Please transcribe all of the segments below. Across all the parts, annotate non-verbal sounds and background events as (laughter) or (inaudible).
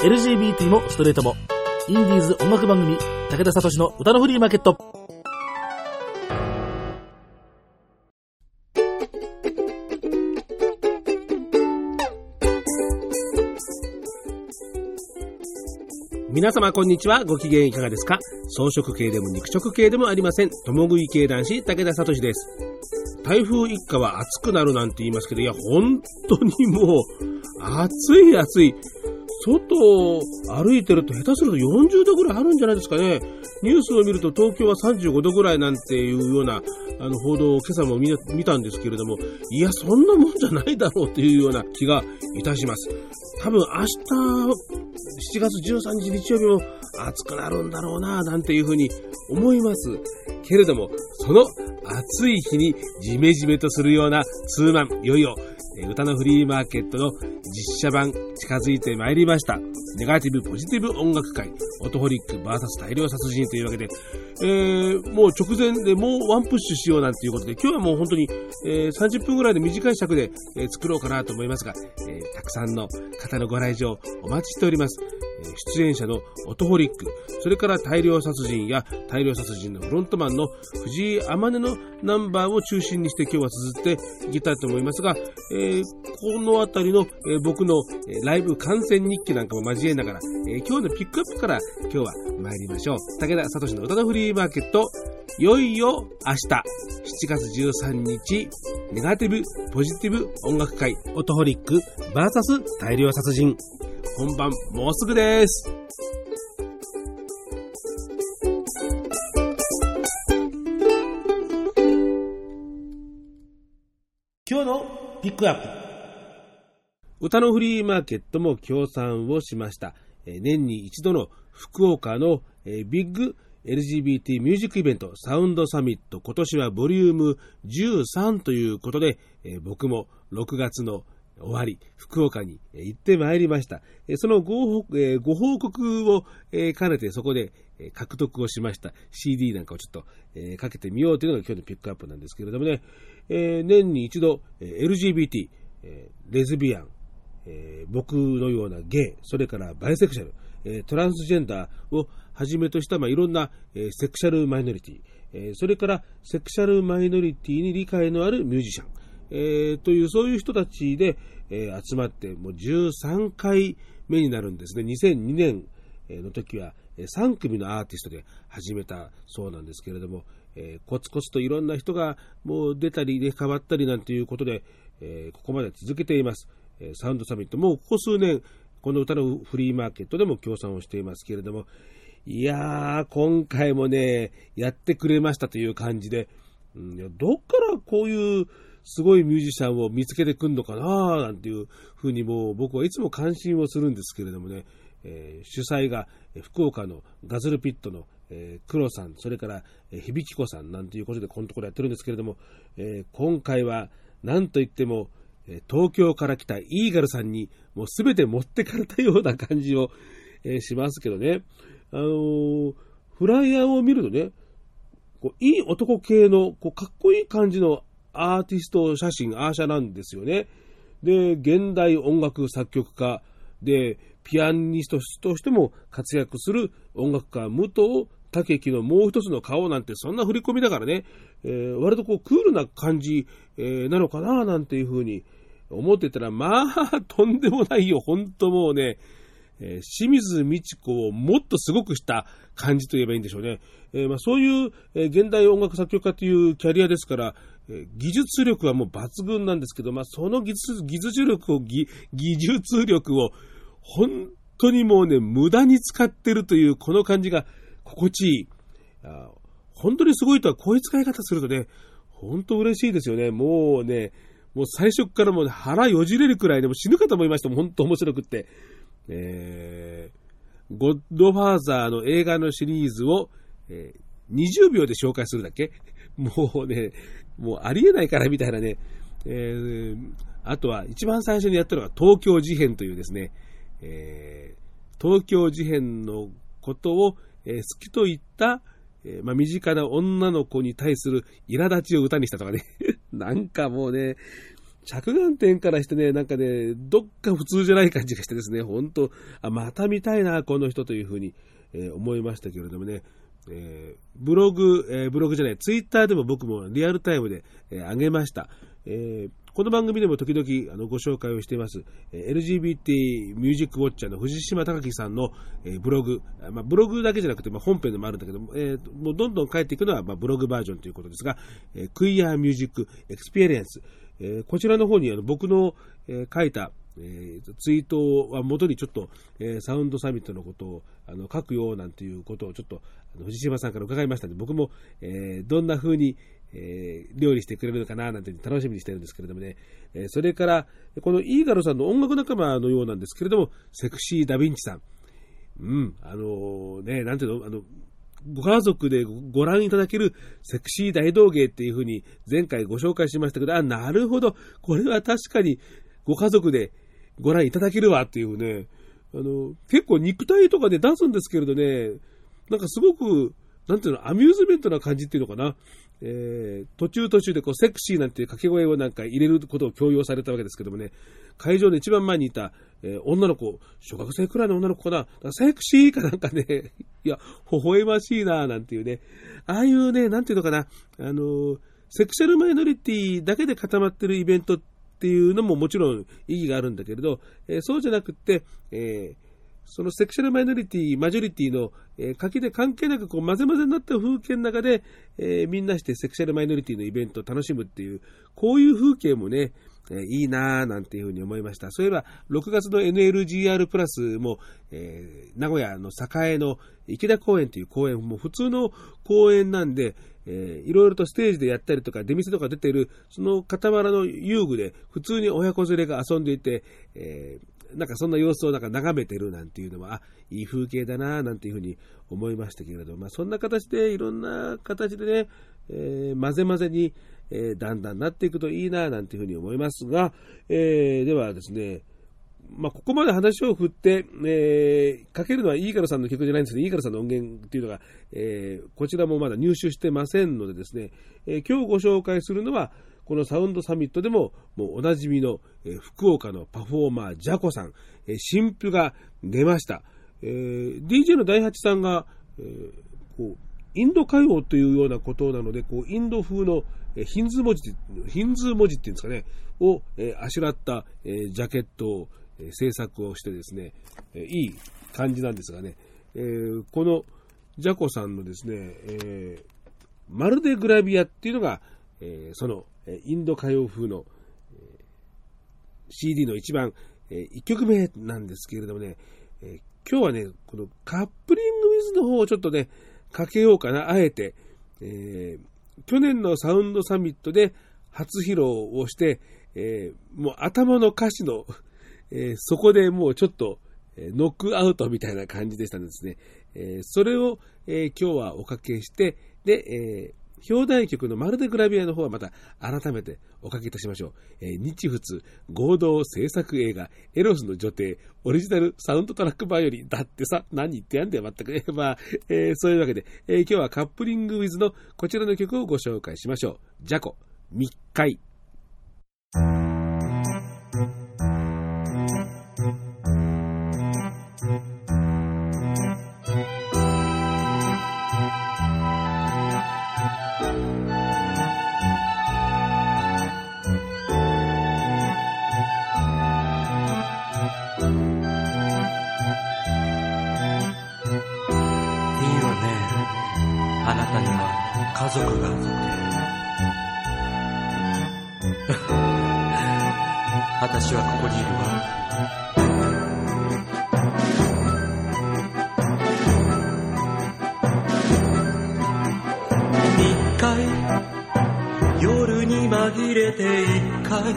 LGBT もストレートも。インディーズ音楽番組、武田聡の歌のフリーマーケット。皆様こんにちは。ご機嫌いかがですか？草食系でも肉食系でもありません。共食い系男子、武田聡です。台風一過は暑くなるなんて言いますけど、いや、本当にもう、暑い暑い。外を歩いてると下手すると40度ぐらいあるんじゃないですかね。ニュースを見ると東京は35度ぐらいなんていうようなあの報道を今朝も見たんですけれども、いや、そんなもんじゃないだろうというような気がいたします。多分明日、7月13日日曜日も暑くなるんだろうな、なんていうふうに思います。けれども、その暑い日にジメジメとするようなツーマン、いよいよ歌のフリーマーケットの実写版近づいてまいりました。ネガティブポジティブ音楽会、オトホリック VS 大量殺人というわけで、えー、もう直前でもうワンプッシュしようなんていうことで、今日はもう本当に、えー、30分ぐらいで短い尺で、えー、作ろうかなと思いますが、えたくさんの方のご来場お待ちしております。出演者のオトホリック、それから大量殺人や大量殺人のフロントマンの藤井天音のナンバーを中心にして今日は綴っていきたいと思いますが、えー、このあたりの、えー、僕の、えライブ観戦日記なんかも交えながら、え、今日のピックアップから今日は参りましょう。武田聡の歌のフリマーケット、いよいよ明日、7月13日、ネガティブ、ポジティブ音楽会、オトホリック、バーサス大量殺人。本番もうすぐです。今日のピックアップ。歌のフリーマーケットも協賛をしました。年に一度の福岡のビッグ LGBT ミュージックイベントサウンドサミット今年はボリューム13ということで僕も6月の終わり、福岡に行ってまいりました。そのごご報告を兼ねてそこで獲得をしました CD なんかをちょっとかけてみようというのが今日のピックアップなんですけれどもね、年に一度 LGBT、レズビアン、僕のようなゲイ、それからバイセクシャル、トランスジェンダーをはじめとした、まあ、いろんなセクシャルマイノリティー、それからセクシャルマイノリティに理解のあるミュージシャン、えー、という、そういう人たちで、えー、集まって、もう13回目になるんですね。2002年の時は、3組のアーティストで始めたそうなんですけれども、えー、コツコツといろんな人がもう出たり、入れ替わったりなんていうことで、えー、ここまで続けています。サウンドサミット、もうここ数年、この歌のフリーマーケットでも協賛をしていますけれども、いやー、今回もね、やってくれましたという感じで、うん、どっからこういうすごいミュージシャンを見つけてくんのかなーなんていうふうにもう僕はいつも関心をするんですけれどもね、えー、主催が福岡のガズルピットの、えー、黒さん、それから、えー、響子さんなんていうことでこのところやってるんですけれども、えー、今回は何といっても、東京から来たイーガルさんにもうすべて持ってかれたような感じを、しますけどね、あのフライヤーを見るとね、こういい男系のこうかっこいい感じのアーティスト写真、アーシャなんですよね。で、現代音楽作曲家で、ピアニストとしても活躍する音楽家、武藤武樹のもう一つの顔なんて、そんな振り込みだからね、えー、割とこうクールな感じ、えー、なのかななんていうふうに思ってたら、まあ、とんでもないよ、本当もうね、えー、清水美智子をもっとすごくした感じと言えばいいんでしょうね。えー、まあ、そういう、えー、現代音楽作曲家というキャリアですから、え技術力はもう抜群なんですけど、まあ、その技術技術力を技、技術力を本当にもうね、無駄に使ってるというこの感じが心地いい。あ本当にすごいとはこういう使い方するとね、本当嬉しいですよね。もうね、もう最初からもう腹よじれるくらいでも死ぬかと思いました。本当面白くって。えー、ゴッドファーザーの映画のシリーズを、えー、20秒で紹介するだけ？(laughs) もうね、もうありえないからみたいなね、えー、あとは一番最初にやったのが東京事変というですね、えー、東京事変のことを、えー、好きと言った、えー、まあ、身近な女の子に対する苛立ちを歌にしたとかね。(laughs) なんかもうね、着眼点からしてね、なんかね、どっか普通じゃない感じがしてですね、本当あ、また見たいな、この人というふうに、えー、思いましたけれどもね、えー、ブログ、えー、ブログじゃない、ツイッターでも僕もリアルタイムで、えー、上げました。え、この番組でも時々あのご紹介をしています、え LGBT ミュージックウォッチャーの藤島隆樹さんの、えブログ、まあ、ブログだけじゃなくて、まあ、本編でもあるんだけども、え、もうどんどん書いていくのは、まあ、ブログバージョンということですが、え Queer Music Experience、えこちらの方にあの僕の、え書いた、え、ツイートは元にちょっと、え、サウンドサミットのことをあの書くよなんていうことをちょっとあの藤島さんから伺いましたので、僕も、え、どんな風に、えー、料理してくれるのかななんて楽しみにしてるんですけれどもね、えー、それから、このイーガロさんの音楽仲間のようなんですけれども、セクシー・ダ・ヴィンチさん。うん、あのー、ね、なんていうの、あの、ご家族でご覧いただけるセクシー大道芸っていうふうに前回ご紹介しましたけど、あ、なるほど。これは確かにご家族でご覧いただけるわっていうね、あの、結構肉体とかで出すんですけれどね、なんかすごく、なんていうの、アミューズメントな感じっていうのかな。えー、途中途中でこうセクシーなんていう掛け声をなんか入れることを強要されたわけですけどもね、会場の一番前にいた、えー、女の子、小学生くらいの女の子かな、かセクシーかなんかね、いや、微笑ましいななんていうね、ああいうね、なんていうのかな、あの、セクシャルマイノリティだけで固まってるイベントっていうのももちろん意義があるんだけれど、えー、そうじゃなくって、えーそのセクシャルマイノリティ、マジョリティの、えー、垣で関係なくこう混ぜ混ぜになった風景の中で、えー、みんなしてセクシャルマイノリティのイベントを楽しむっていう、こういう風景もね、えー、いいなぁなんていうふうに思いました。そういえば、6月の NLGR プラスも、えー、名古屋の栄の池田公園という公園も普通の公園なんで、えー、いろいろとステージでやったりとか、出店とか出てる、その傍らの遊具で普通に親子連れが遊んでいて、えーなんかそんな様子をなんか眺めてるなんていうのは、あ、いい風景だなぁなんていうふうに思いましたけれど、まあそんな形でいろんな形でね、えー、混ぜ混ぜに、えー、だんだんなっていくといいななんていうふうに思いますが、えー、ではですね、まあ、ここまで話を振って、えー、かけるのはイーガルさんの曲じゃないんですけど、イーガルさんの音源っていうのが、えー、こちらもまだ入手してませんのでですね、えー、今日ご紹介するのは、このサウンドサミットでも、もうおなじみの、えー、福岡のパフォーマー、ジャコさん、えー、新譜が出ました。えー、DJ の大八さんが、えー、こう、インド歌謡というようなことなので、こう、インド風の、え、ヒンズー文字、ヒンズー文字っていうんですかね、を、え、あしらった、え、ジャケットを、え、制作をしてですね、え、いい感じなんですがね、え、このジャコさんのですね、えー、まるでグラビアっていうのが、え、その、インド歌謡風のえ CD の一番、え1曲目なんですけれどもね、え今日はね、このカップリングウィズの方をちょっとね、かけようかな、あえて。えー、去年のサウンドサミットで初披露をして、えー、もう頭の歌詞の、えー、そこでもうちょっと、えノックアウトみたいな感じでしたんですね。えそれを、え今日はおかけして、で、え表題曲のまるでグラビアの方はまた改めておかけいたしましょう。えー、日仏合同制作映画エロスの女帝オリジナルサウンドトラック版より、だってさ、何言ってやんだよ、全く。(laughs) まあ、えー、そういうわけで、えー、今日はカップリングウィズのこちらの曲をご紹介しましょう。ジャコ、密会。家族が。(laughs) 私はここにいるわ。一回夜に紛れて一回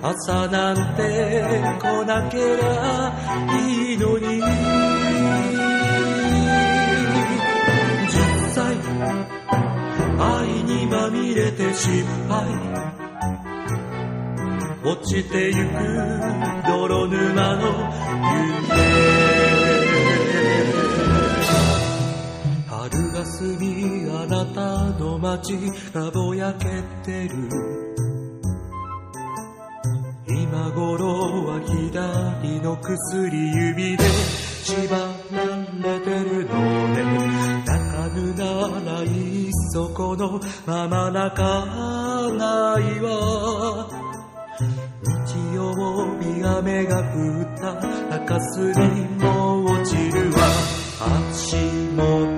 朝なんて来なけりゃいいのに。愛にまみれて失敗。落ちてゆく泥沼の夢。春が過ぎあなたの街がぼやけてる。今頃は左の薬指で縛られてるのね。泣かぬならいっそこのまま泣かないわ。日曜日雨が降った。中州にも落ちるわ。足元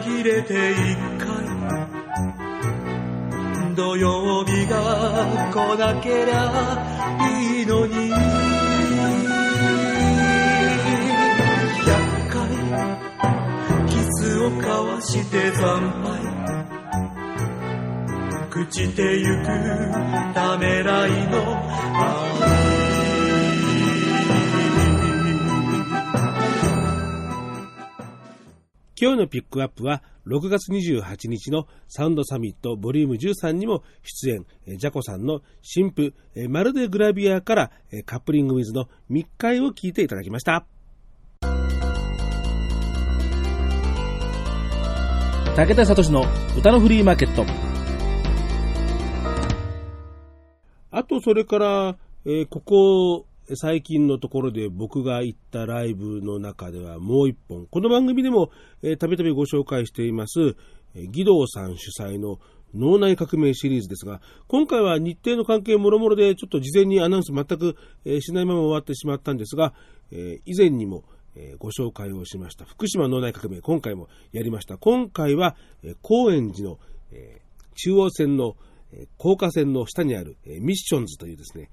紛れて一回。土曜日が来なけりゃいいのに。100回キスを交わして惨敗。朽ちてゆくためらいの今日のピックアップは6月28日のサウンドサミットボリューム13にも出演、えージャコさんの新譜、えーまるでグラビアから、カップリングウィズの密会を聞いていただきました。武田聡の歌のフリーマーケット。あと、それから、えーここ、最近のところで僕が行ったライブの中ではもう一本、この番組でもたびたびご紹介しています、義堂さん主催の脳内革命シリーズですが、今回は日程の関係もろもろでちょっと事前にアナウンス全く、しないまま終わってしまったんですが、以前にも、ご紹介をしました福島脳内革命、今回もやりました。今回は、高円寺の、中央線の、高架線の下にある、ミッションズというですね、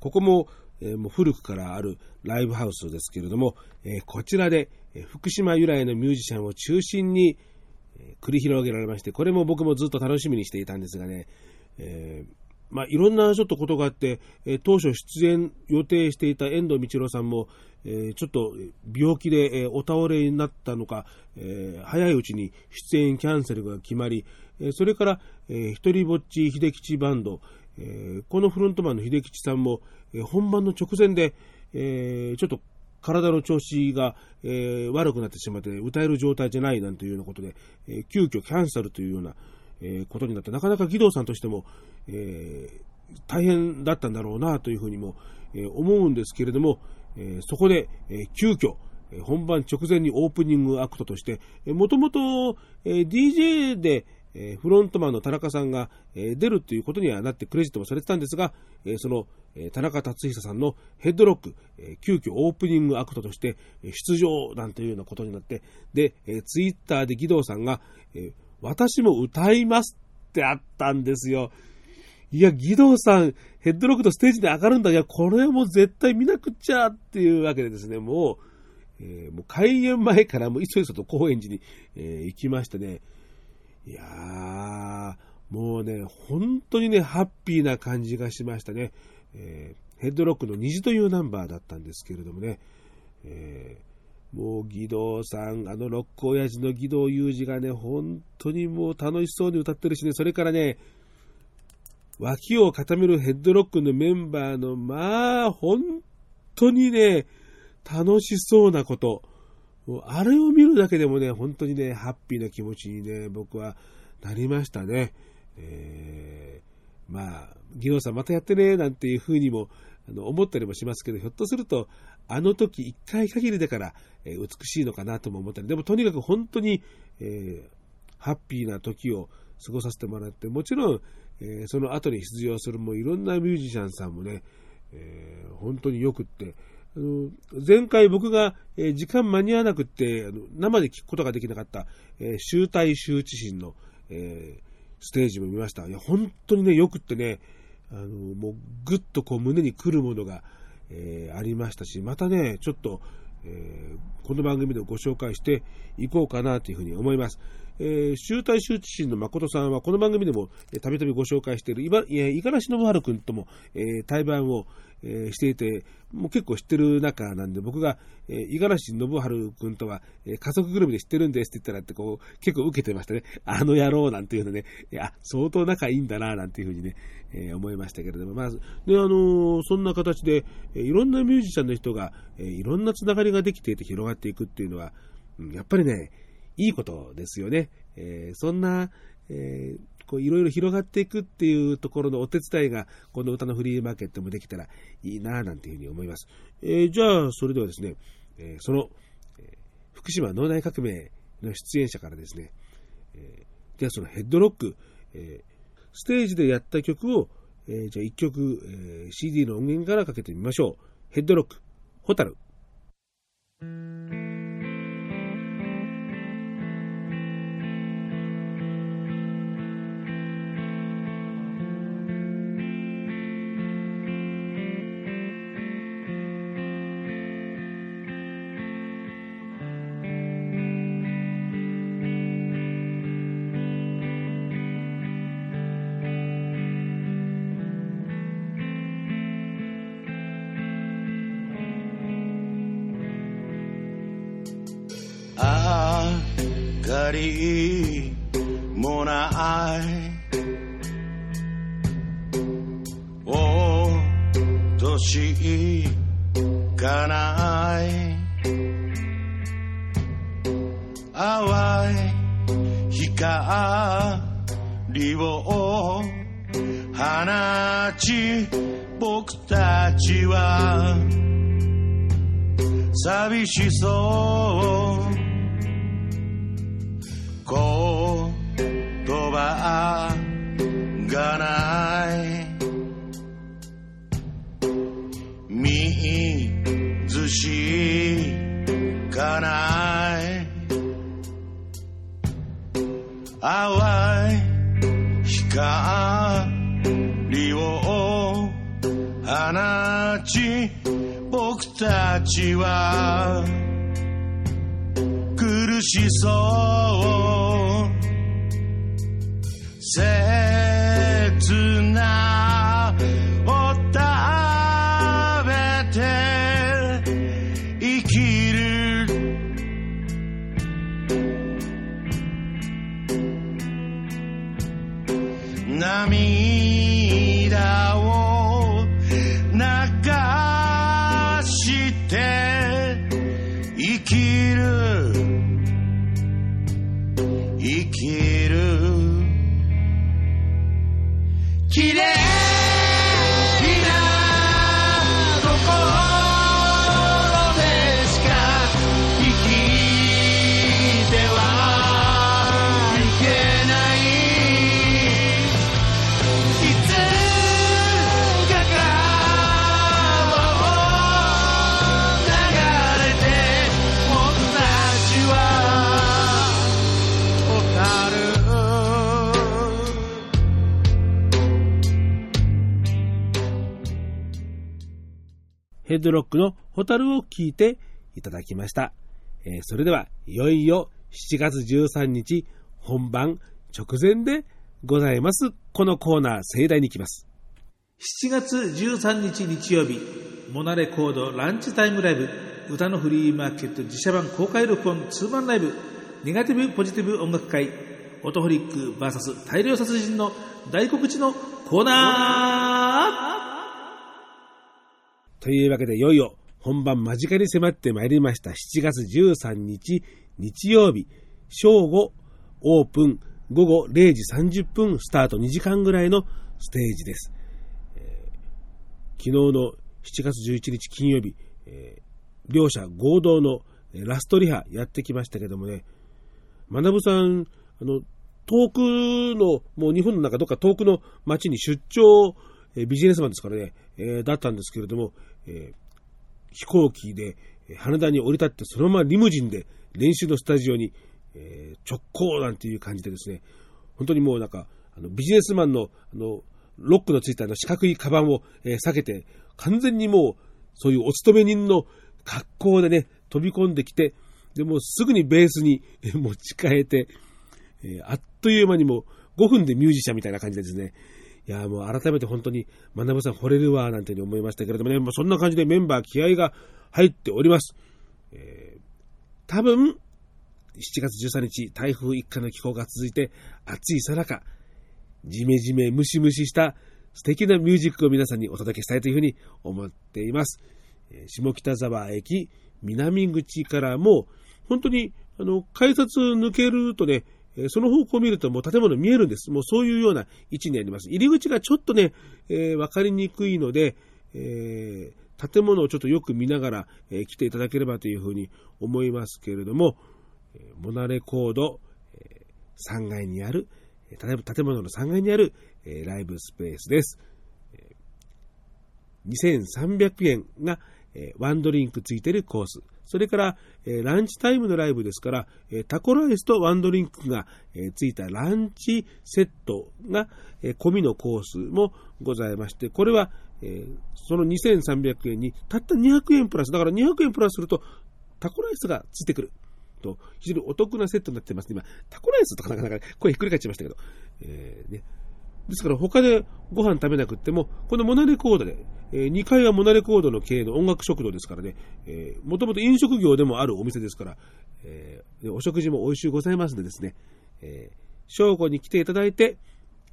ここも、えもう古くからあるライブハウスですけれども、えこちらで、え福島由来のミュージシャンを中心に、え繰り広げられまして、これも僕もずっと楽しみにしていたんですがね、えーまあ、いろんなちょっとことがあって、え当初出演予定していた遠藤道郎さんも、えちょっと病気で、えお倒れになったのか、え早いうちに出演キャンセルが決まり、えそれから、えー、一人ぼっち秀吉バンド、えーこのフロントマンの秀吉さんも、えー本番の直前で、えーちょっと体の調子が、え悪くなってしまって、歌える状態じゃないなんていうようなことで、えー急遽キャンセルというような、えことになって、なかなか義堂さんとしても、え大変だったんだろうなというふうにも、え思うんですけれども、えそこで、え急遽、本番直前にオープニングアクトとして、もともと DJ で、えフロントマンの田中さんが、え出るということにはなってクレジットもされてたんですが、えその、え田中達久さんのヘッドロック、えー急遽オープニングアクトとして出場なんていうようなことになって、で、えーツイッターで義堂さんが、え私も歌いますってあったんですよ。いや、義堂さん、ヘッドロックとステージで上がるんだ。いや、これも絶対見なくっちゃっていうわけでですね、もう、えーもう開演前からもういそいそと高円寺に、えー行きましてね、いやー、もうね、本当にね、ハッピーな感じがしましたね。えーヘッドロックの虹というナンバーだったんですけれどもね、えーもう義堂さん、あのロック親父の義堂裕二がね、本当にもう楽しそうに歌ってるしね、それからね、脇を固めるヘッドロックのメンバーの、まあ、本当にね、楽しそうなこと。もうあれを見るだけでもね、本当にね、ハッピーな気持ちにね、僕はなりましたね。えーまあ、義堂さんまたやってね、なんていうふうにも思ったりもしますけど、ひょっとすると、あの時一回限りだから、えー美しいのかなとも思ったり、でもとにかく本当に、えーハッピーな時を過ごさせてもらって、もちろん、えーその後に出場するもういろんなミュージシャンさんもね、えー本当によくって、あの前回僕が、え時間間に合わなくって、あの生で聞くことができなかった、えー集大羞恥心の、えーステージも見ました。いや、本当にね、よくってね、あの、もうぐっとこう胸に来るものが、えーありましたし、またね、ちょっと、えーこの番組でご紹介していこうかなというふうに思います。えー、集大集知心の誠さんは、この番組でもたびたびご紹介している、五十嵐信春君とも、えー、対バンを、えー、していて、もう結構知ってる中なんで、僕が、えー、五十嵐信春君とは、えー、家族ぐるみで知ってるんですって言ったらって、こう、結構受けてましたね。あの野郎なんていうのね、いや、相当仲いいんだな、なんていうふうにね、えー、思いましたけれども、まず、で、あの、そんな形で、え、いろんなミュージシャンの人が、え、いろんなつながりができていて広がっていくっていうのは、うん、やっぱりね、いいことですよね。えー、そんな、えーこういろいろ広がっていくっていうところのお手伝いが、この歌のフリーマーケットもできたらいいなぁなんていうふうに思います。えー、じゃあ、それではですね、えー、その、え、福島脳内革命の出演者からですね、えー、じゃあそのヘッドロック、え、ステージでやった曲を、え、じゃあ一曲、え、CD の音源からかけてみましょう。ヘッドロック、ホタル。りもない。お年かない。淡い光を放ち僕たちは寂しそう。ドロックのホタルを聞いていただきました。えー、それでは、いよいよ7月13日本番直前でございます。このコーナー盛大に行きます。7月13日日曜日、モナレコードランチタイムライブ、歌のフリーマーケット自社版公開録音ツーマンライブ、ネガティブポジティブ音楽会、オトホリック VS 大量殺人の大告知のコーナーというわけで、いよいよ本番間近に迫ってまいりました。7月13日日曜日、正午オープン、午後0時30分スタート。2時間ぐらいのステージです。えー、昨日の7月11日金曜日、えー、両者合同のラストリハやってきましたけどもね、学さん、あの、遠くの、もう日本の中どっか遠くの街に出張、えビジネスマンですからね、え、だったんですけれども、え、飛行機で羽田に降り立ってそのままリムジンで練習のスタジオに、え、直行なんていう感じでですね、本当にもうなんか、あのビジネスマンのあのロックのついたあの四角いカバンを、え、避けて、完全にもうそういうお勤め人の格好でね、飛び込んできて、でもすぐにベースに持ち替えて、えあっという間にも5分でミュージシャンみたいな感じでですね、いやもう改めて本当に、学さん惚れるわ、なんてに思いましたけれどもね、まあ、そんな感じでメンバー気合が入っております。えー多分、7月13日、台風一過の気候が続いて、暑いさなか、じめじめムシムシした素敵なミュージックを皆さんにお届けしたいというふうに思っています。え下北沢駅南口からも、本当に、あの、改札抜けるとね、その方向を見るともう建物見えるんです。もうそういうような位置にあります。入り口がちょっとね、えーわかりにくいので、えー建物をちょっとよく見ながら、えー来ていただければというふうに思いますけれども、モナレコード、え3階にある、例えば建物の3階にある、えライブスペースです。2300円が、ワンドリンクついてるコース。それから、ランチタイムのライブですから、タコライスとワンドリンクが、ついたランチセットが、込みのコースもございまして、これは、その2300円にたった200円プラス、だから200円プラスするとタコライスがついてくる。と、非常にお得なセットになってます。今、タコライスとかなかなか声ひっくり返っちゃいましたけど、えーね、ですから他でご飯食べなくっても、このモナレコードで、えー2階はモナレコードの経営の音楽食堂ですからね、もともと飲食業でもあるお店ですから、えーお食事も美味しゅうございますのでですね、えー正午に来ていただいて、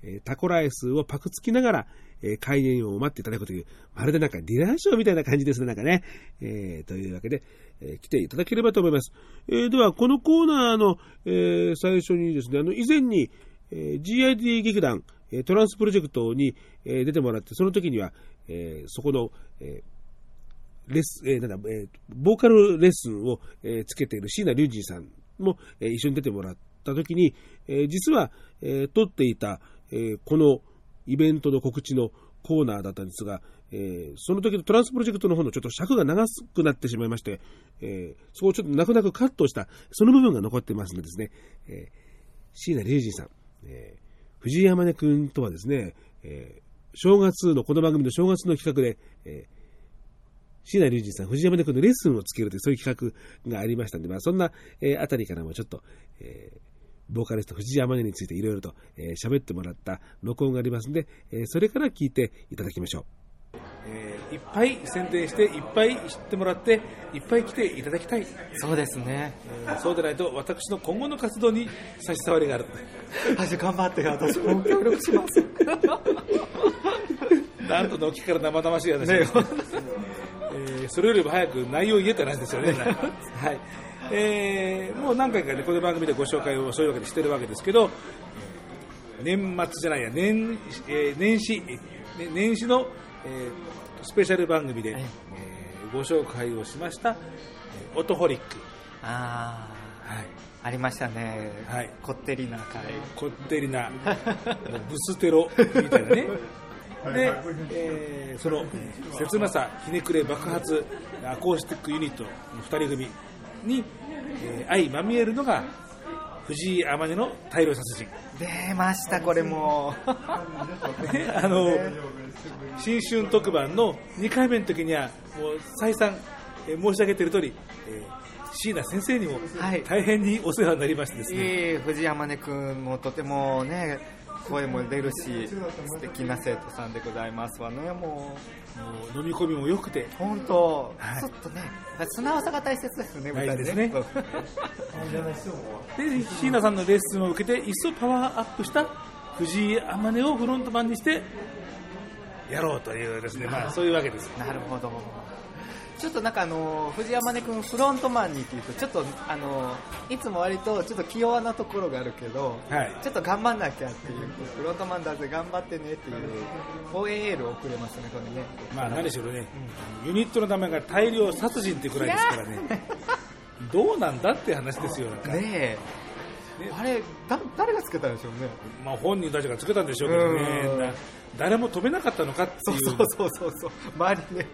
えータコライスをパクつきながら、えー開演を待っていただくという、まるでなんかディナーショーみたいな感じですね、なんかね。えーというわけで、えー来ていただければと思います。えーでは、このコーナーの、えー最初にですね、あの、以前に、えー GID 劇団、えトランスプロジェクトに、え出てもらって、その時には、えそこの、えレッス、えなんだ、えボーカルレッスンを、えつけている椎名隆二さんも、え一緒に出てもらった時に、え実は、え撮っていた、えこのイベントの告知のコーナーだったんですが、えーその時のトランスプロジェクトの方のちょっと尺が長くなってしまいまして、えーそこをちょっと泣く泣くカットした、その部分が残ってますのでですね、えー椎名隆二さん、え藤山根君とはですね、えー正月の、この番組の正月の企画で、えー椎名隆二さん、藤山根君のレッスンをつけるという、そういう企画がありましたんで、まあ、そんな、えーあたりからもちょっと、えーボーカリスト藤山根についていろいろとえ喋、ってもらった録音がありますんで、えそれから聞いていただきましょう。えーいっぱい宣伝して、いっぱい知ってもらって、いっぱい来ていただきたい。そうですね。えーそうでないと、私の今後の活動に差し障りがある。あじゃあ頑張って、私も協力します。(laughs) なんとのきから生々しい話です、(laughs) えーそれよりも早く内容を言えた話ですよね。はい。えーもう何回かね、この番組でご紹介をそういうわけでしてるわけですけど、年末じゃないや、年,、えー年始、えー年始の、えースペシャル番組で、えーご紹介をしました、えーオトホリック。あはい。あ、ありましたね。はいこってりな会。こってりな、(laughs) ブステロみたいなね。で、えーその切なさ、ひねくれ爆発、アコースティックユニットの2人組に、えー相まみえるのが、藤井天音の大量殺人。出ました、これも (laughs) ねあの、新春特番の2回目の時には、もう再三、えー申し上げている通り、えー椎名先生にもはい。大変にお世話になりましてですいね、え藤山根君もとてもね、声も出るし、素敵な生徒さんでございますわね、ももう飲み込みも良くて、う。本当、はい。ちょっとね、素直さが大切ですね、大事ですね。歌でで椎名さんのレッスンを受けて一層パワーアップした藤井天音をフロントマンにしてやろうというですね、まあ、そういうわけです。なるほど。ちょっとなんかあの藤山根君フロントマンにっていうとちょっとあのいつも割とちょっと気弱なところがあるけど、はい。ちょっと頑張んなきゃっていうフロントマンだぜ頑張ってねっていう応援エールを送れますねこれね。まあ、何しろね、ユニットの名前が大量殺人っていうくらいですからね、どうなんだって話ですよ、なんか。ねえ。あれだ誰がつけたんでしょうね。まあ、本人たちがつけたんでしょうけどうん。ね、な誰も止めなかったのかってそいう。う。そうそうそうそう。周りね。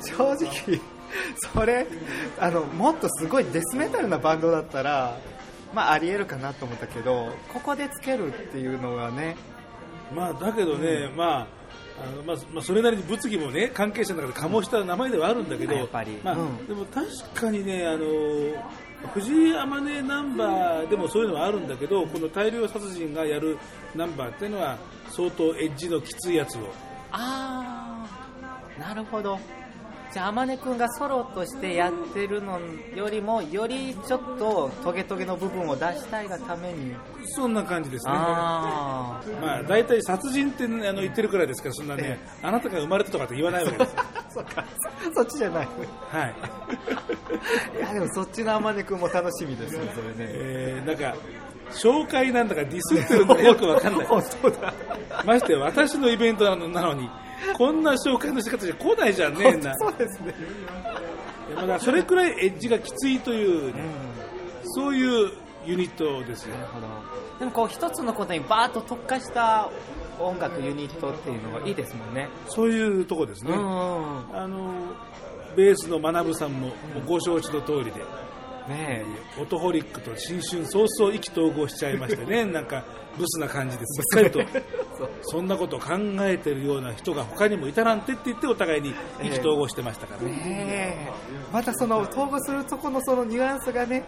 正直それあのもっとすごいデスメタルなバンドだったらまあありえるかなと思ったけどここでつけるっていうのがね。まあ、だけどね、まあ、あのまあまあ、それなりに物議もね関係者の中で醸した名前ではあるんだけど、やっぱり。まあうん。でも確かにねあの藤井天音ナンバーでもそういうのはあるんだけどこの大量殺人がやるナンバーっていうのは相当エッジのきついやつを。ああなるほど。じゃあ天音くんがソロとしてやってるのよりもよりちょっとトゲトゲの部分を出したいがために。そんな感じですね。あまあ大体殺人って、ね、あの言ってるくらいですからそんなねあなたが生まれたとかって言わないわけです。あ (laughs) そっか。そっちじゃない。はい、いやでもそっちの天音くんも楽しみですねそれね。えー、なんか紹介なんだかディスってるのかよくわかんない。(laughs) まして私のイベントなのにこんな紹介の仕方じゃ来ないじゃんねえ (laughs) なそうですね。まだそれくらいエッジがきついという、ねそういうユニットですよ。でもこう一つのことにバーッと特化した音楽ユニットっていうのがいいですもんね。そういうとこですね、うんあのベースの学さんもご承知の通りで、ね。オトホリックと新春早々意気投合しちゃいましてね。(laughs) なんかブスな感じですっかりとそんなことを考えてるような人が他にもいたなんてって言ってお互いに意気投合してましたからね、ねえ。またその統合するとこのそのニュアンスがね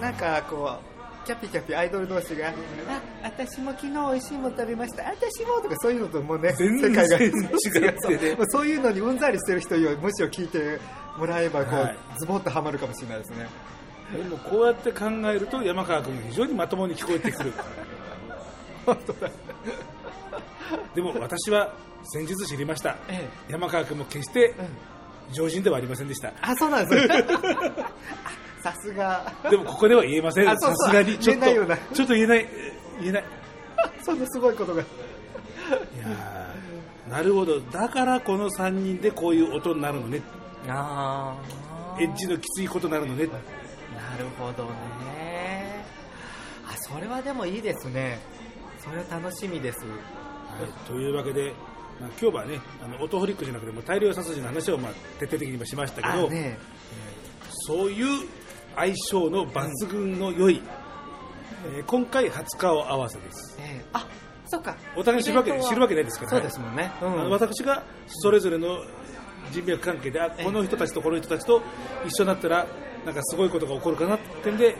なんかこうキャピキャピアイドル同士が「あ私も昨日美味しいもの食べました。私も」とかそういうのともうね世界が。違ってねもう。(laughs) そういうのにうんざりしてる人よ。りむしろ聞いてもらえばこう、はい。ズボッとはまるかもしれないですね。でもこうやって考えると山川君が非常にまともに聞こえてくる。でも私は先日知りました、え山川君も決してうん。常人ではありませんでした。あそうなんです (laughs) さすが。でもここでは言えませんさすがに。ちょっと言えないよな。ちょっと言えない。言えない。そんなすごいことが。いやーなるほど。だからこの3人でこういう音になるのね。あエッジのきついことになるのね。なるほどね。あそれはでもいいですね。それは楽しみです。はい、というわけで、まあ、今日はねあのオトホリックじゃなくても大量殺人の話をまあ徹底的に今しましたけど、あねそういう相性の抜群の良い、えー今回20日を合わせです。ええあそっか。お互い知るわけ知るわけないですからそうですもんね、うん。私がそれぞれの人脈関係であこの人たちとこの人たちと一緒になったらなんかすごいことが起こるかなってんで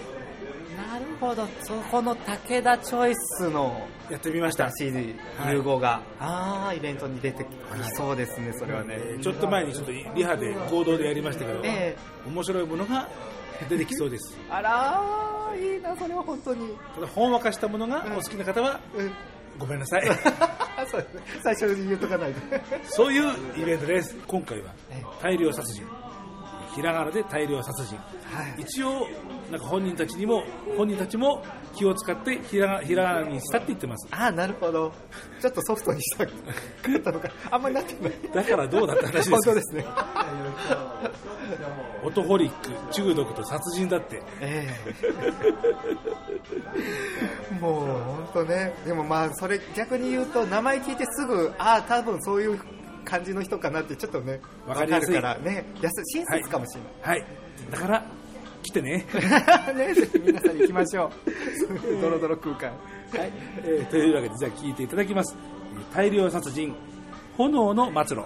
なるほど。そこの武田チョイスのやってみました、CD はい。融合が、ああイベントに出てきそうですねそれはね、えーちょっと前にちょっとリハで合同でやりましたけど、え。面白いものが出てきそうです。(laughs) あらーいいなそれは本当に、ただほんわかしたものがお好きな方はうん、ごめんなさい。(laughs) そう。ね最初に言っとかないと。そういうイベントです。今回はえ。大量殺人ひらがなで大量殺人。はい。一応なんか本人たちにも本人たちも気を使ってひらがひらがなにしたって言ってます。ああなるほど。ちょっとソフトにしたかったのか。(laughs) あんまりなってない。だからどうだって話です本当ですね。オトホリック中毒と殺人だって。ええ。もう本当ね。でもまあそれ逆に言うと名前聞いてすぐああ多分そういう感じの人かなってちょっとねわかりやすい。わからね。やす親切かもしれない、はい。だから来てね。(laughs) ね、ぜひ皆さんに行きましょう。(laughs) ドロドロ空間。はい、えーというわけでじゃあ聞いていただきます。えー大量殺人炎の末路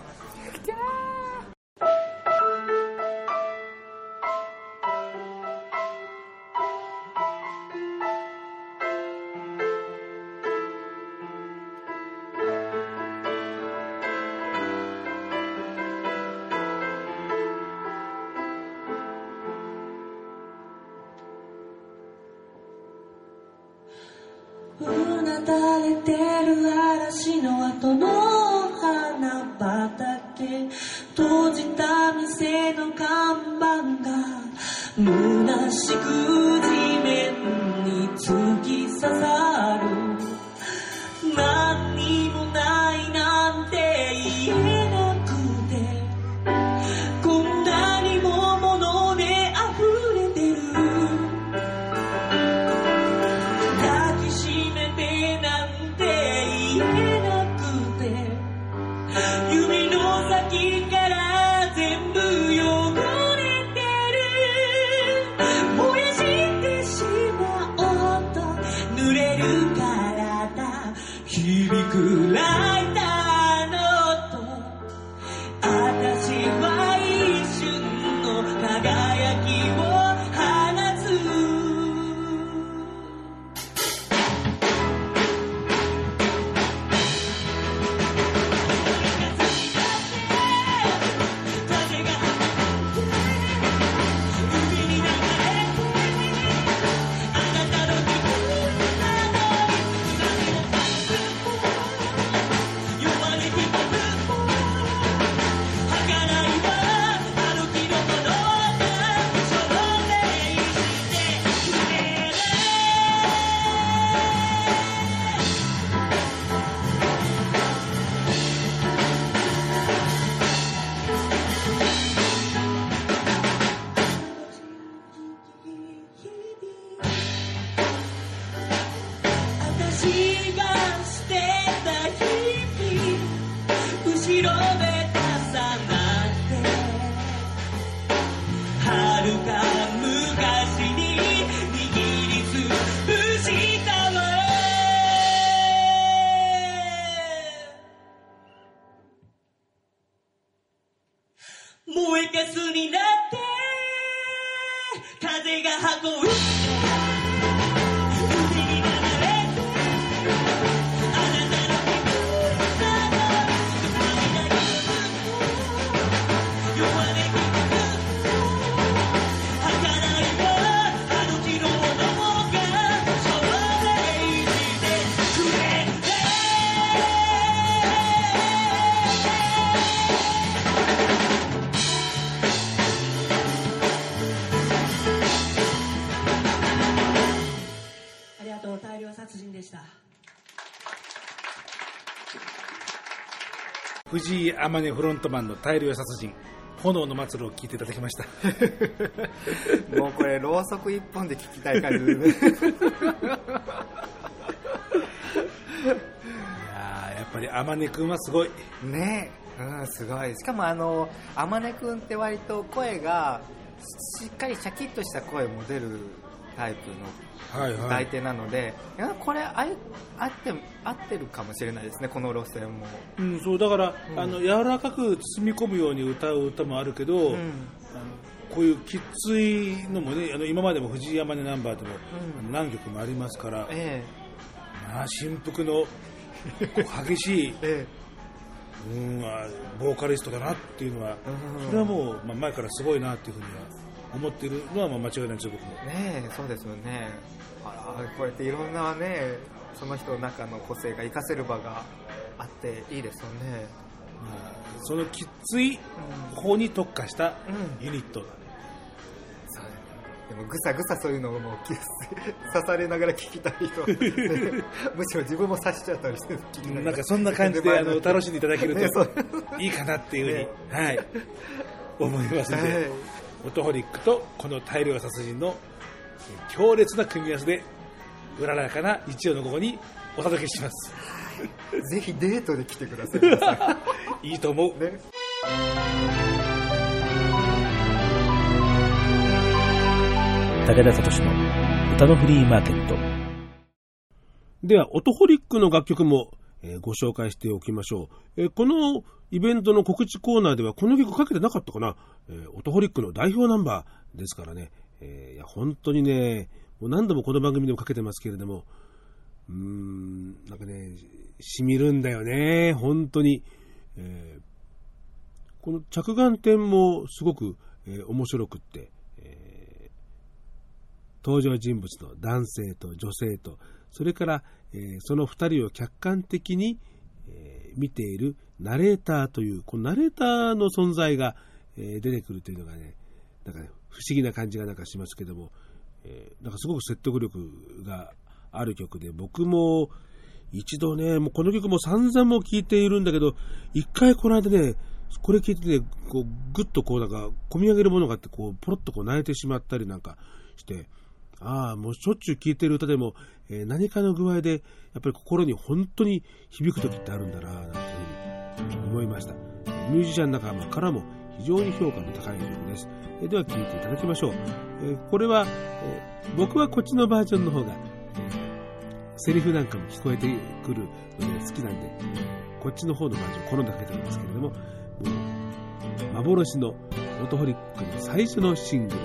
たれてる嵐の後の花畑。閉じた店の看板が虚しく地面に突き刺さる。藤井天音フロントマンの大量殺人炎の末路を聞いていただきました。(laughs) もうこれろうそく一本で聞きたい感じですね。いやーやっぱり天音くんはすごい。ね。え、うん、すごい。しかもあの天音くんって割と声がしっかりシャキッとした声も出るタイプのはい歌い手なので、いやこれあい合って合ってるかもしれないですねこの路線も、うん、そうだから、うん。あの柔らかく包み込むように歌う歌もあるけど、うん。あのこういうきついのもねあの今までも藤井山根ナンバーでも、うん。何曲もありますから、えまあ、振幅の (laughs) 激しいえ、え。うんまあボーカリストだなっていうのは、うん。それはもう、まあ、前からすごいなっていうふうには思っているのはまあ間違いないですよ僕も。えねえそうですよね。あらこうやっていろんなねその人の中の個性が活かせる場があっていいですよね、まあそのきつい方に特化したうん。ユニット、そうでもぐさぐさそういうのをもうき刺されながら聞きたい人。(laughs) むしろ自分も刺しちゃったりして聞きななんかそんな感じで (laughs) あの楽しんでいただけるといいかなっていうふうに、(laughs) ね。はい、思いますので、はいオトホリックとこの大量殺人の強烈な組み合わせでうららかな日曜の午後にお届けします。ぜひデートで来てください。(laughs) いいと思う、んね。武田聡の歌のフリーマーケット。では、オトホリックの楽曲も、えーご紹介しておきましょう、えーこのイベントの告知コーナーではこの曲かけてなかったかな、えーオトホリックの代表ナンバーですからね、えーいや本当にね、もう何度もこの番組でもかけてますけれども、うーん、なんかね、しみるんだよね、本当に。えーこの着眼点もすごく、えー面白くって、えー登場人物の男性と女性と、それから、えその二人を客観的に、え見ているナレーターという、このナレーターの存在が、えー出てくるというのがね、なんかね、不思議な感じがなんかしますけども、えーなんかすごく説得力がある曲で、僕も一度ね、もうこの曲も散々も聴いているんだけど、一回この間ね、これ聞いてね、こう、ぐっとこう、なんか、込み上げるものがあって、こう、ポロッとこう泣いてしまったりなんかして、ああ、もうしょっちゅう聴いてる歌でも、えー何かの具合で、やっぱり心に本当に響く時ってあるんだな、なんていうふうに思いました。ミュージシャン仲間からも非常に評価の高い曲です。えでは聴いていただきましょう。えこれは、え僕はこっちのバージョンの方が、えセリフなんかも聞こえてくるので好きなんで、こっちの方のバージョン、好んでかけておりますけれども、も幻のオトホリックの最初のシングル、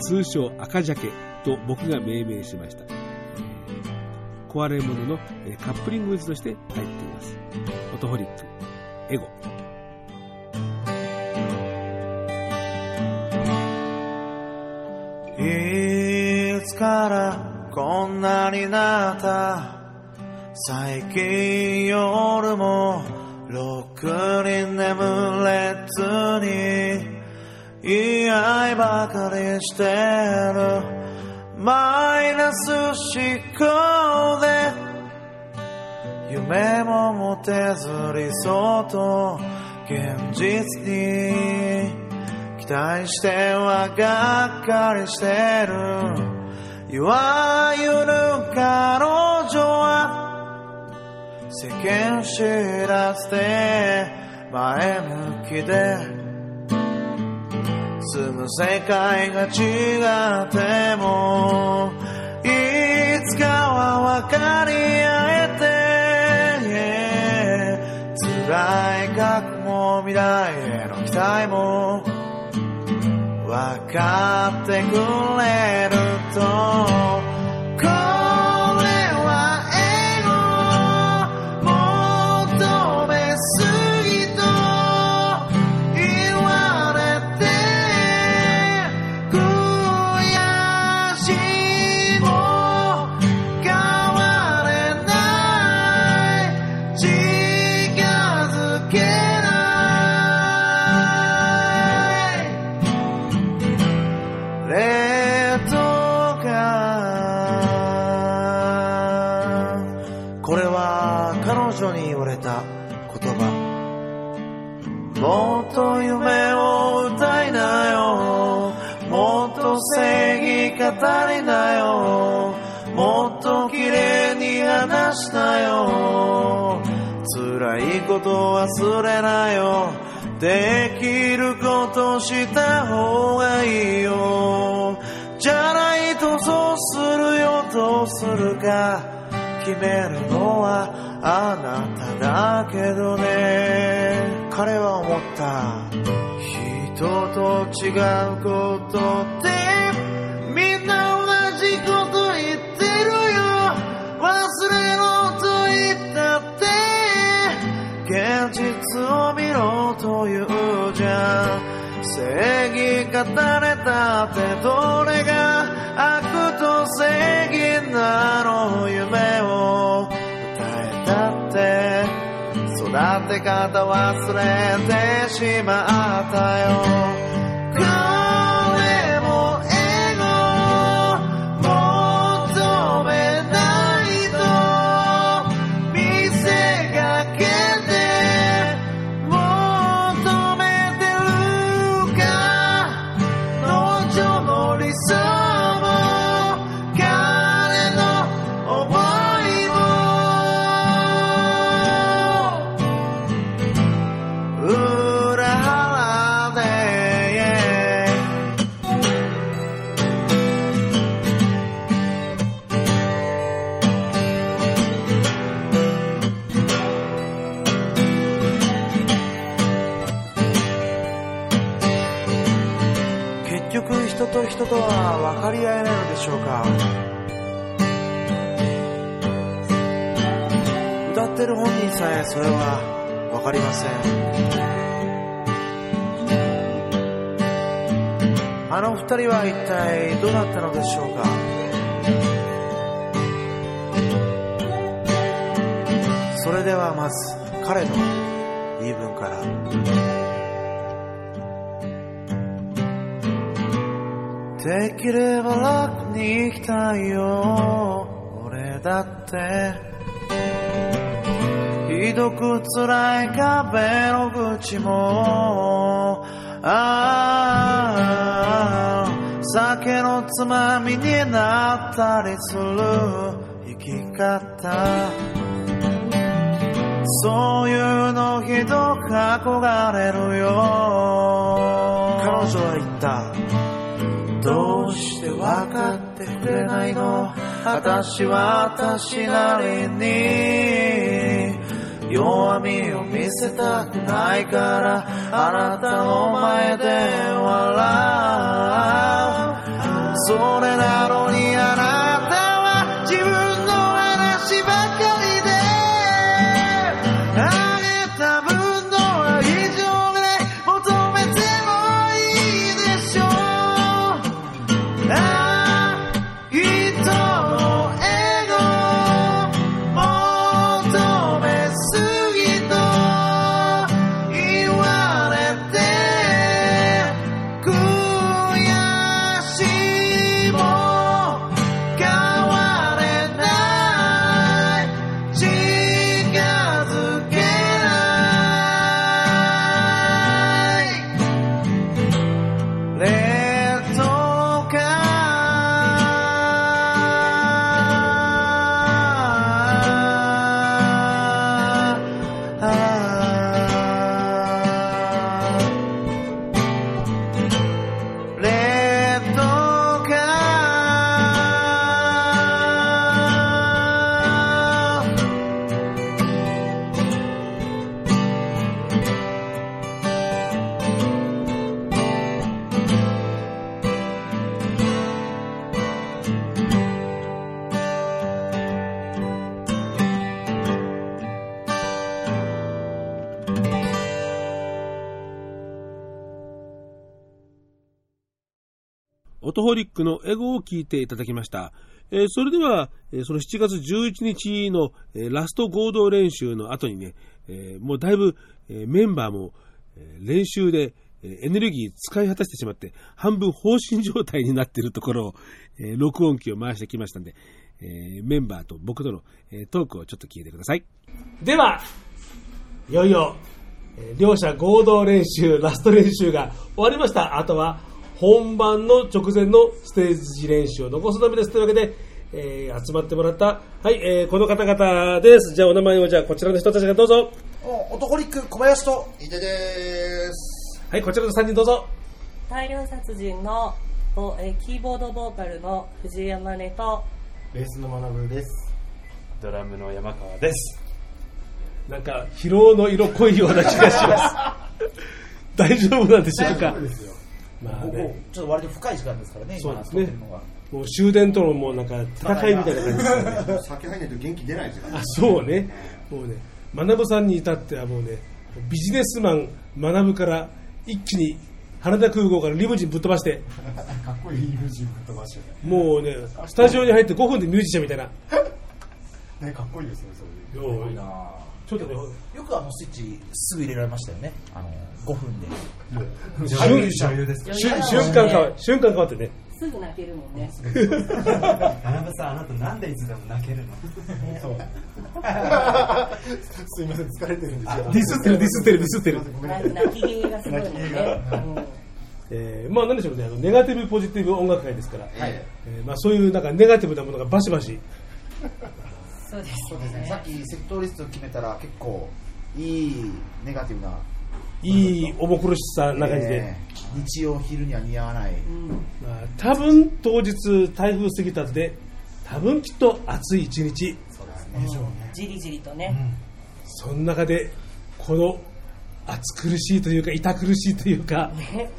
通称赤ジャケと僕が命名しました。壊れ物のカップリング図として入っています。オトホリック、エゴ。いつからこんなになった？最近夜もろくに眠れずに言い合いばかりしてるマイナス思考で夢も持てず理想と現実に期待してはがっかりしてるいわゆる彼女は世間知らずで前向きで。住む世界が違ってもいつかは分かりて、辛い過去も未来への期待も分かってくれるとと忘れなよ。できることした方がいいよ。じゃないとそうするよ。どうするか。決めるのはあなただけどね。彼は思った。人と違うことって語れたってどれが悪と正義なの夢を歌えたって育て方忘れてしまったよ。辛い壁の口も。ああ酒のつまみになったりする生き方。そういうのひどく憧れるよ。彼女は言った。どうして分かってくれないの？私は私なりに。弱みを見せたくないからあなたの前で笑う。それなのトホリックのエゴを聞いていただきました。えーそれでは、えーその7月11日の、えーラスト合同練習の後にね、えもうだいぶ、えメンバーも、え練習で、えエネルギー使い果たしてしまって、半分放心状態になっているところを、え録音機を回してきましたんで、えメンバーと僕との、えトークをちょっと聞いてください。では、いよいよ、え両者合同練習、ラスト練習が終わりました。あとは、本番の直前のステージ練習を残すのみです。というわけで、えー集まってもらった、はい、えーこの方々です。じゃあお名前を、じゃあこちらの人たちがどうぞ。おオトホリック小林と伊手ですはい、こちらの3人どうぞ。大量殺人のボえーキーボードボーカルの藤山根とベースの学ぶですドラムの山川です。なんか、疲労の色濃いような気がします。(laughs) 大丈夫なんでしょうか？まあもうね、ちょっと割と深い時間ですからねそうですね。もう終電とのもうなんか戦いみたいな感じですからね。酒入んないと元気出ないですよあそうね、もうね、学さんに至ってはもうね、ビジネスマン学から一気に羽田空港からリムジンぶっ飛ばして、かっこいい友人ぶっ飛ばしてもうね、スタジオに入って5分でミュージシャンみたいな。ねかっこいいですねそれでようちょっとね、よくあのスイッチすぐ入れられましたよね。あの5分で。瞬間変わ瞬間変わってね。すぐ泣けるもんね。田辺さん、あなたなんでいつでも泣けるの？すいません疲れてるんですよディスってる、ディスってる、ディスってる。な泣き芸がすごいえーまあ何でしょうね、あのネガティブポジティブ音楽会ですから、えーまあそういうなんかネガティブなものがバシバシ、そうです。そうですね。さっきセクトリスト決めたら結構いいネガティブな。いい重苦しさな感じで。えー日曜昼には似合わない。まあ、多分当日台風過ぎたで多分きっと暑い一日。じりじりとね、その中でこの暑苦しいというか痛苦しいというかね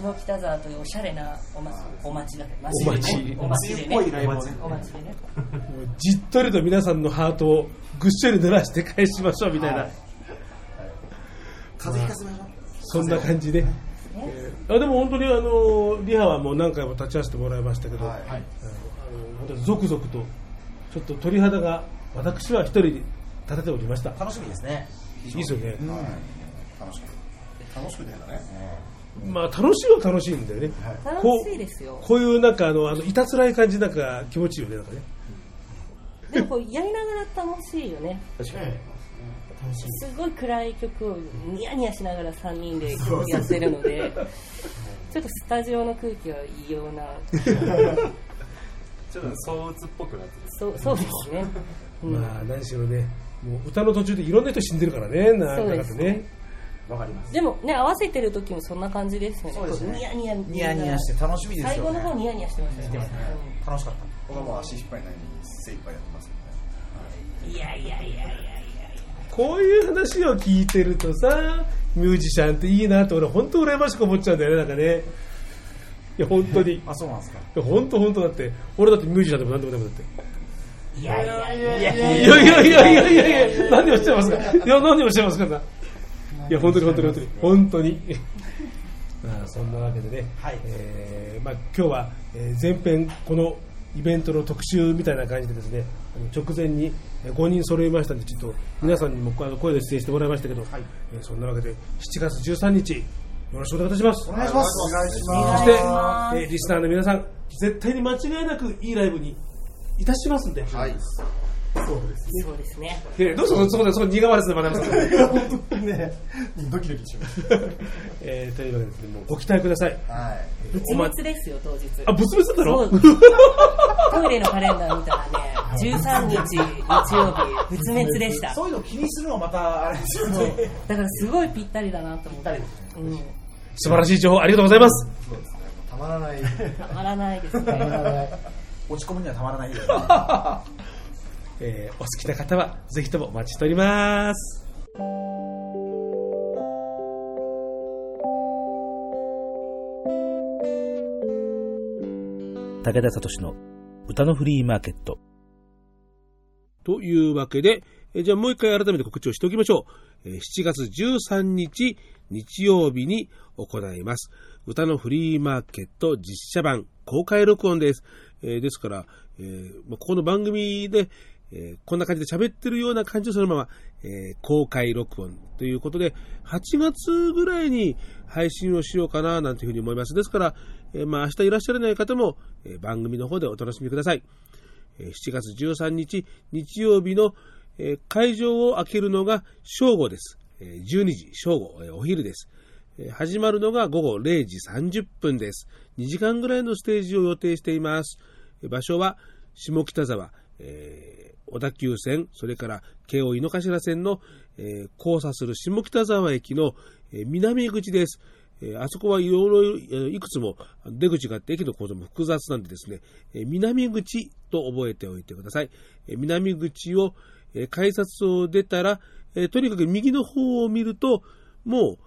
下北沢というおしゃれなおまお町だお町お町でね。お町でね。じっとりと皆さんのハートをぐっしょり濡らして返しましょうみたいな、風邪ひかせましょうそんな感じで、えーあでも本当にあのリハはもう何回も立ち会わせてもらいましたけど、あのあの本当続々とちょっと鳥肌が私は一人立てておりました楽しみですね。いいですよね、楽しく楽しくてだね。まあ楽しいは楽しいんだよね、楽こしいですよ。うこういうなんかあのあのいたつらい感じなんか気持ちいいよねなんかね。でもこうやりながら楽しいよね。確かに。すごい暗い曲をニヤニヤしながら3人でやってるのでちょっとスタジオの空気は異様な。(laughs) ちょっと相鬱っぽくなってる。そうそうですね、うん。まあ何しろねもう歌の途中でいろんな人死んでるからねなんそうですだかねわかります。でもね合わせてる時もそんな感じですよね。そうですね。こニヤニヤニヤニヤして楽しみですよね。最後の方ニヤニヤしてましたよね。楽しかっ僕はもう足引っ張りないに精一杯やってますいやいやいやいやいやこういう話を聞いてるとさミュージシャンっていいなって俺本当羨ましく思っちゃうんだよねなんかね。いや本当に。たあそうなんですか。本当本当だって。俺だってミュージシャンでも何でもでもだって。いやいやいやいやいや。いやいやいやいやいや何でもしてますか？いや何でもしてますか？らいや本当に本当に本当に。本当に。(laughs) まあそんなわけでね、はい。えーまあ、今日は、えー前編このイベントの特集みたいな感じでですねあの直前にえー5人揃いましたんでちょっと皆さんにもあの声で出演してもらいましたけど、えーそんなわけで7月13日よろしくお願いいたします。お願いします。お願いしそして、えーリスナーの皆さん絶対に間違いなくいいライブにいたしますんで、はいそうですね。えーどうぞそこでそこ苦笑いするまなみさん本当にねドキドキします。(laughs) えーというわけでですねもうご期待ください。はい。仏滅ですよ当日。あ仏滅だったの？そう。(laughs) トイレのカレンダー見たらね13日日曜日仏滅でした。(laughs) そういうの気にするのはまたあれですよそう。ねだからすごいぴったりだなと思って。ぴったりです。ねうん。素晴らしい情報ありがとうございます。そうですね。たまらない。たまらないですね。落ち込むにはたまらないですねえーお好きな方はぜひともお待ちしております武田聡の歌のフリーマーケット。というわけで、えじゃあもう一回改めて告知をしておきましょう。え7月13日日曜日に行います。歌のフリーマーケット実写版公開録音です。えーですから、えーまあここの番組で、えーこんな感じで喋ってるような感じをそのまま、えー公開録音ということで、8月ぐらいに配信をしようかななんていうふうに思います。ですから、えーまあ明日いらっしゃらない方も、え番組の方でお楽しみください。え7月13日日曜日の、え会場を開けるのが正午です。えー12時、正午、えお昼です。始まるのが午後0時30分です。2時間ぐらいのステージを予定しています。場所は下北沢、えー小田急線、それから京王井の頭線の、えー交差する下北沢駅の、えー南口です。えあそこはいろいろ、いくつも出口があって、駅の構造も複雑なんでですね、え南口と覚えておいてください。え南口を、え改札を出たら、えとにかく右の方を見ると、もう、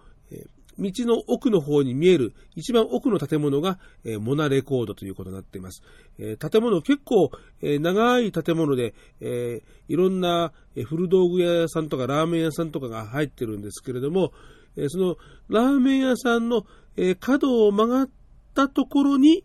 道の奥の方に見える一番奥の建物が、えーモナレコードということになっています。えー建物結構、えー長い建物で、えいろんな古道具屋さんとかラーメン屋さんとかが入ってるんですけれども、えそのラーメン屋さんの、え角を曲がったところに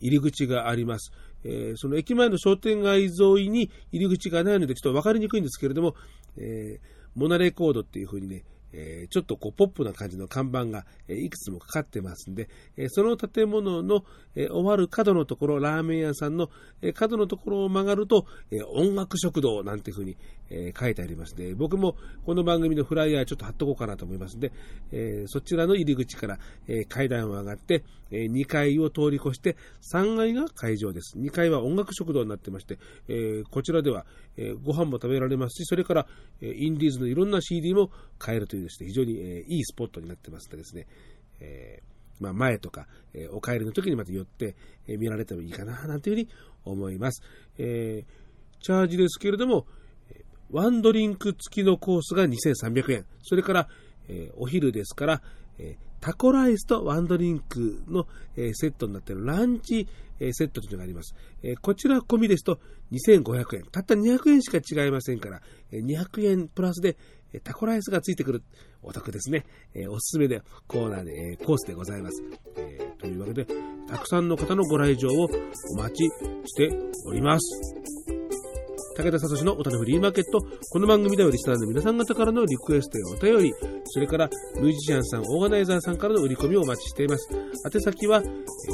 入り口があります。えその駅前の商店街沿いに入り口がないのでちょっと分かりにくいんですけれども、えモナレコードっていう風にね、えーちょっとこうポップな感じの看板が、えーいくつもかかってますんで、えーその建物の、えー終わる角のところ、ラーメン屋さんの、えー角のところを曲がると、えー音楽食堂なんていうふうに、え書いてありますね。僕もこの番組のフライヤーちょっと貼っとこうかなと思いますんで、えそちらの入り口から、え階段を上がって、え2階を通り越して、3階が会場です。2階は音楽食堂になってまして、えこちらでは、えご飯も食べられますし、それから、えインディーズのいろんな CD も買えるというですね、非常に、えいいスポットになってますのでですね、えまあ、前とか、えお帰りの時にまた寄って、え見られてもいいかな、なんていうふうに思います。えーチャージですけれども、ワンドリンク付きのコースが2300円。それから、えーお昼ですから、えータコライスとワンドリンクの、えーセットになっているランチ、えセットというのがあります。えこちら込みですと2500円。たった200円しか違いませんから、え200円プラスで、えタコライスがついてくるお得ですね。えおすすめでコーナーで、えコースでございます。えというわけで、たくさんの方のご来場をお待ちしております。武田聡のおたのフリーマーケット。この番組ではリスナーの皆さん方からのリクエストやお便り、それからミュージシャンさん、オーガナイザーさんからの売り込みをお待ちしています。宛先は、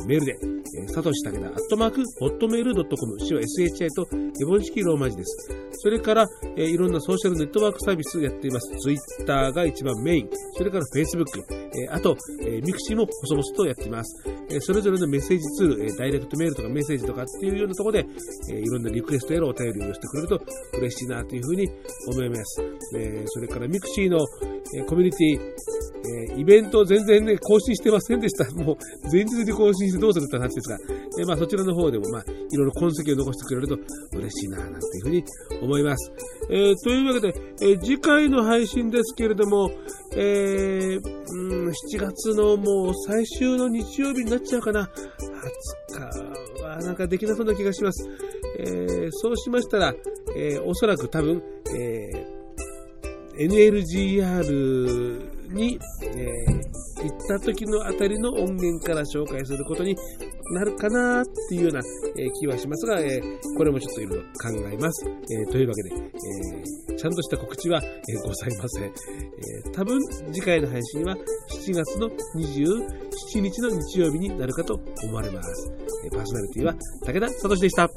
メールで、えー、さとし武田、アットマーク、ホットメールドットコム、死は SHI と、日本式ローマ字です。それから、えいろんなソーシャルネットワークサービスやっています。ツイッターが一番メイン。それから Facebook、えあと、えー mixi も細々とやっています。えそれぞれのメッセージツール、えダイレクトメールとかメッセージとかっていうようなところで、えーいろんなリクエストやらお便りをしてくれると嬉しいなというふうに思います。えそれから mixi の、えコミュニティ、えーイベント全然ね、更新してませんでした。(laughs) もう、前日に更新してどうするって話ですが、えーまあそちらの方でも、まあ、いろいろ痕跡を残してくれると嬉しいな、なんていうふうに思います。えーというわけで、えー次回の配信ですけれども、えーうん、7月のもう最終の日曜日になっちゃうかな。20日はなんかできなそうな気がします。えーそうしましたら、えーおそらく多分、えー NLGR に、えー行った時のあたりの音源から紹介することになるかなっていうような、えー気はしますが、えーこれもちょっといろいろ考えます。えというわけで、えちゃんとした告知は、えございません。え多分次回の配信は7月の27日の日曜日になるかと思われます。えパーソナリティは武田聡でした。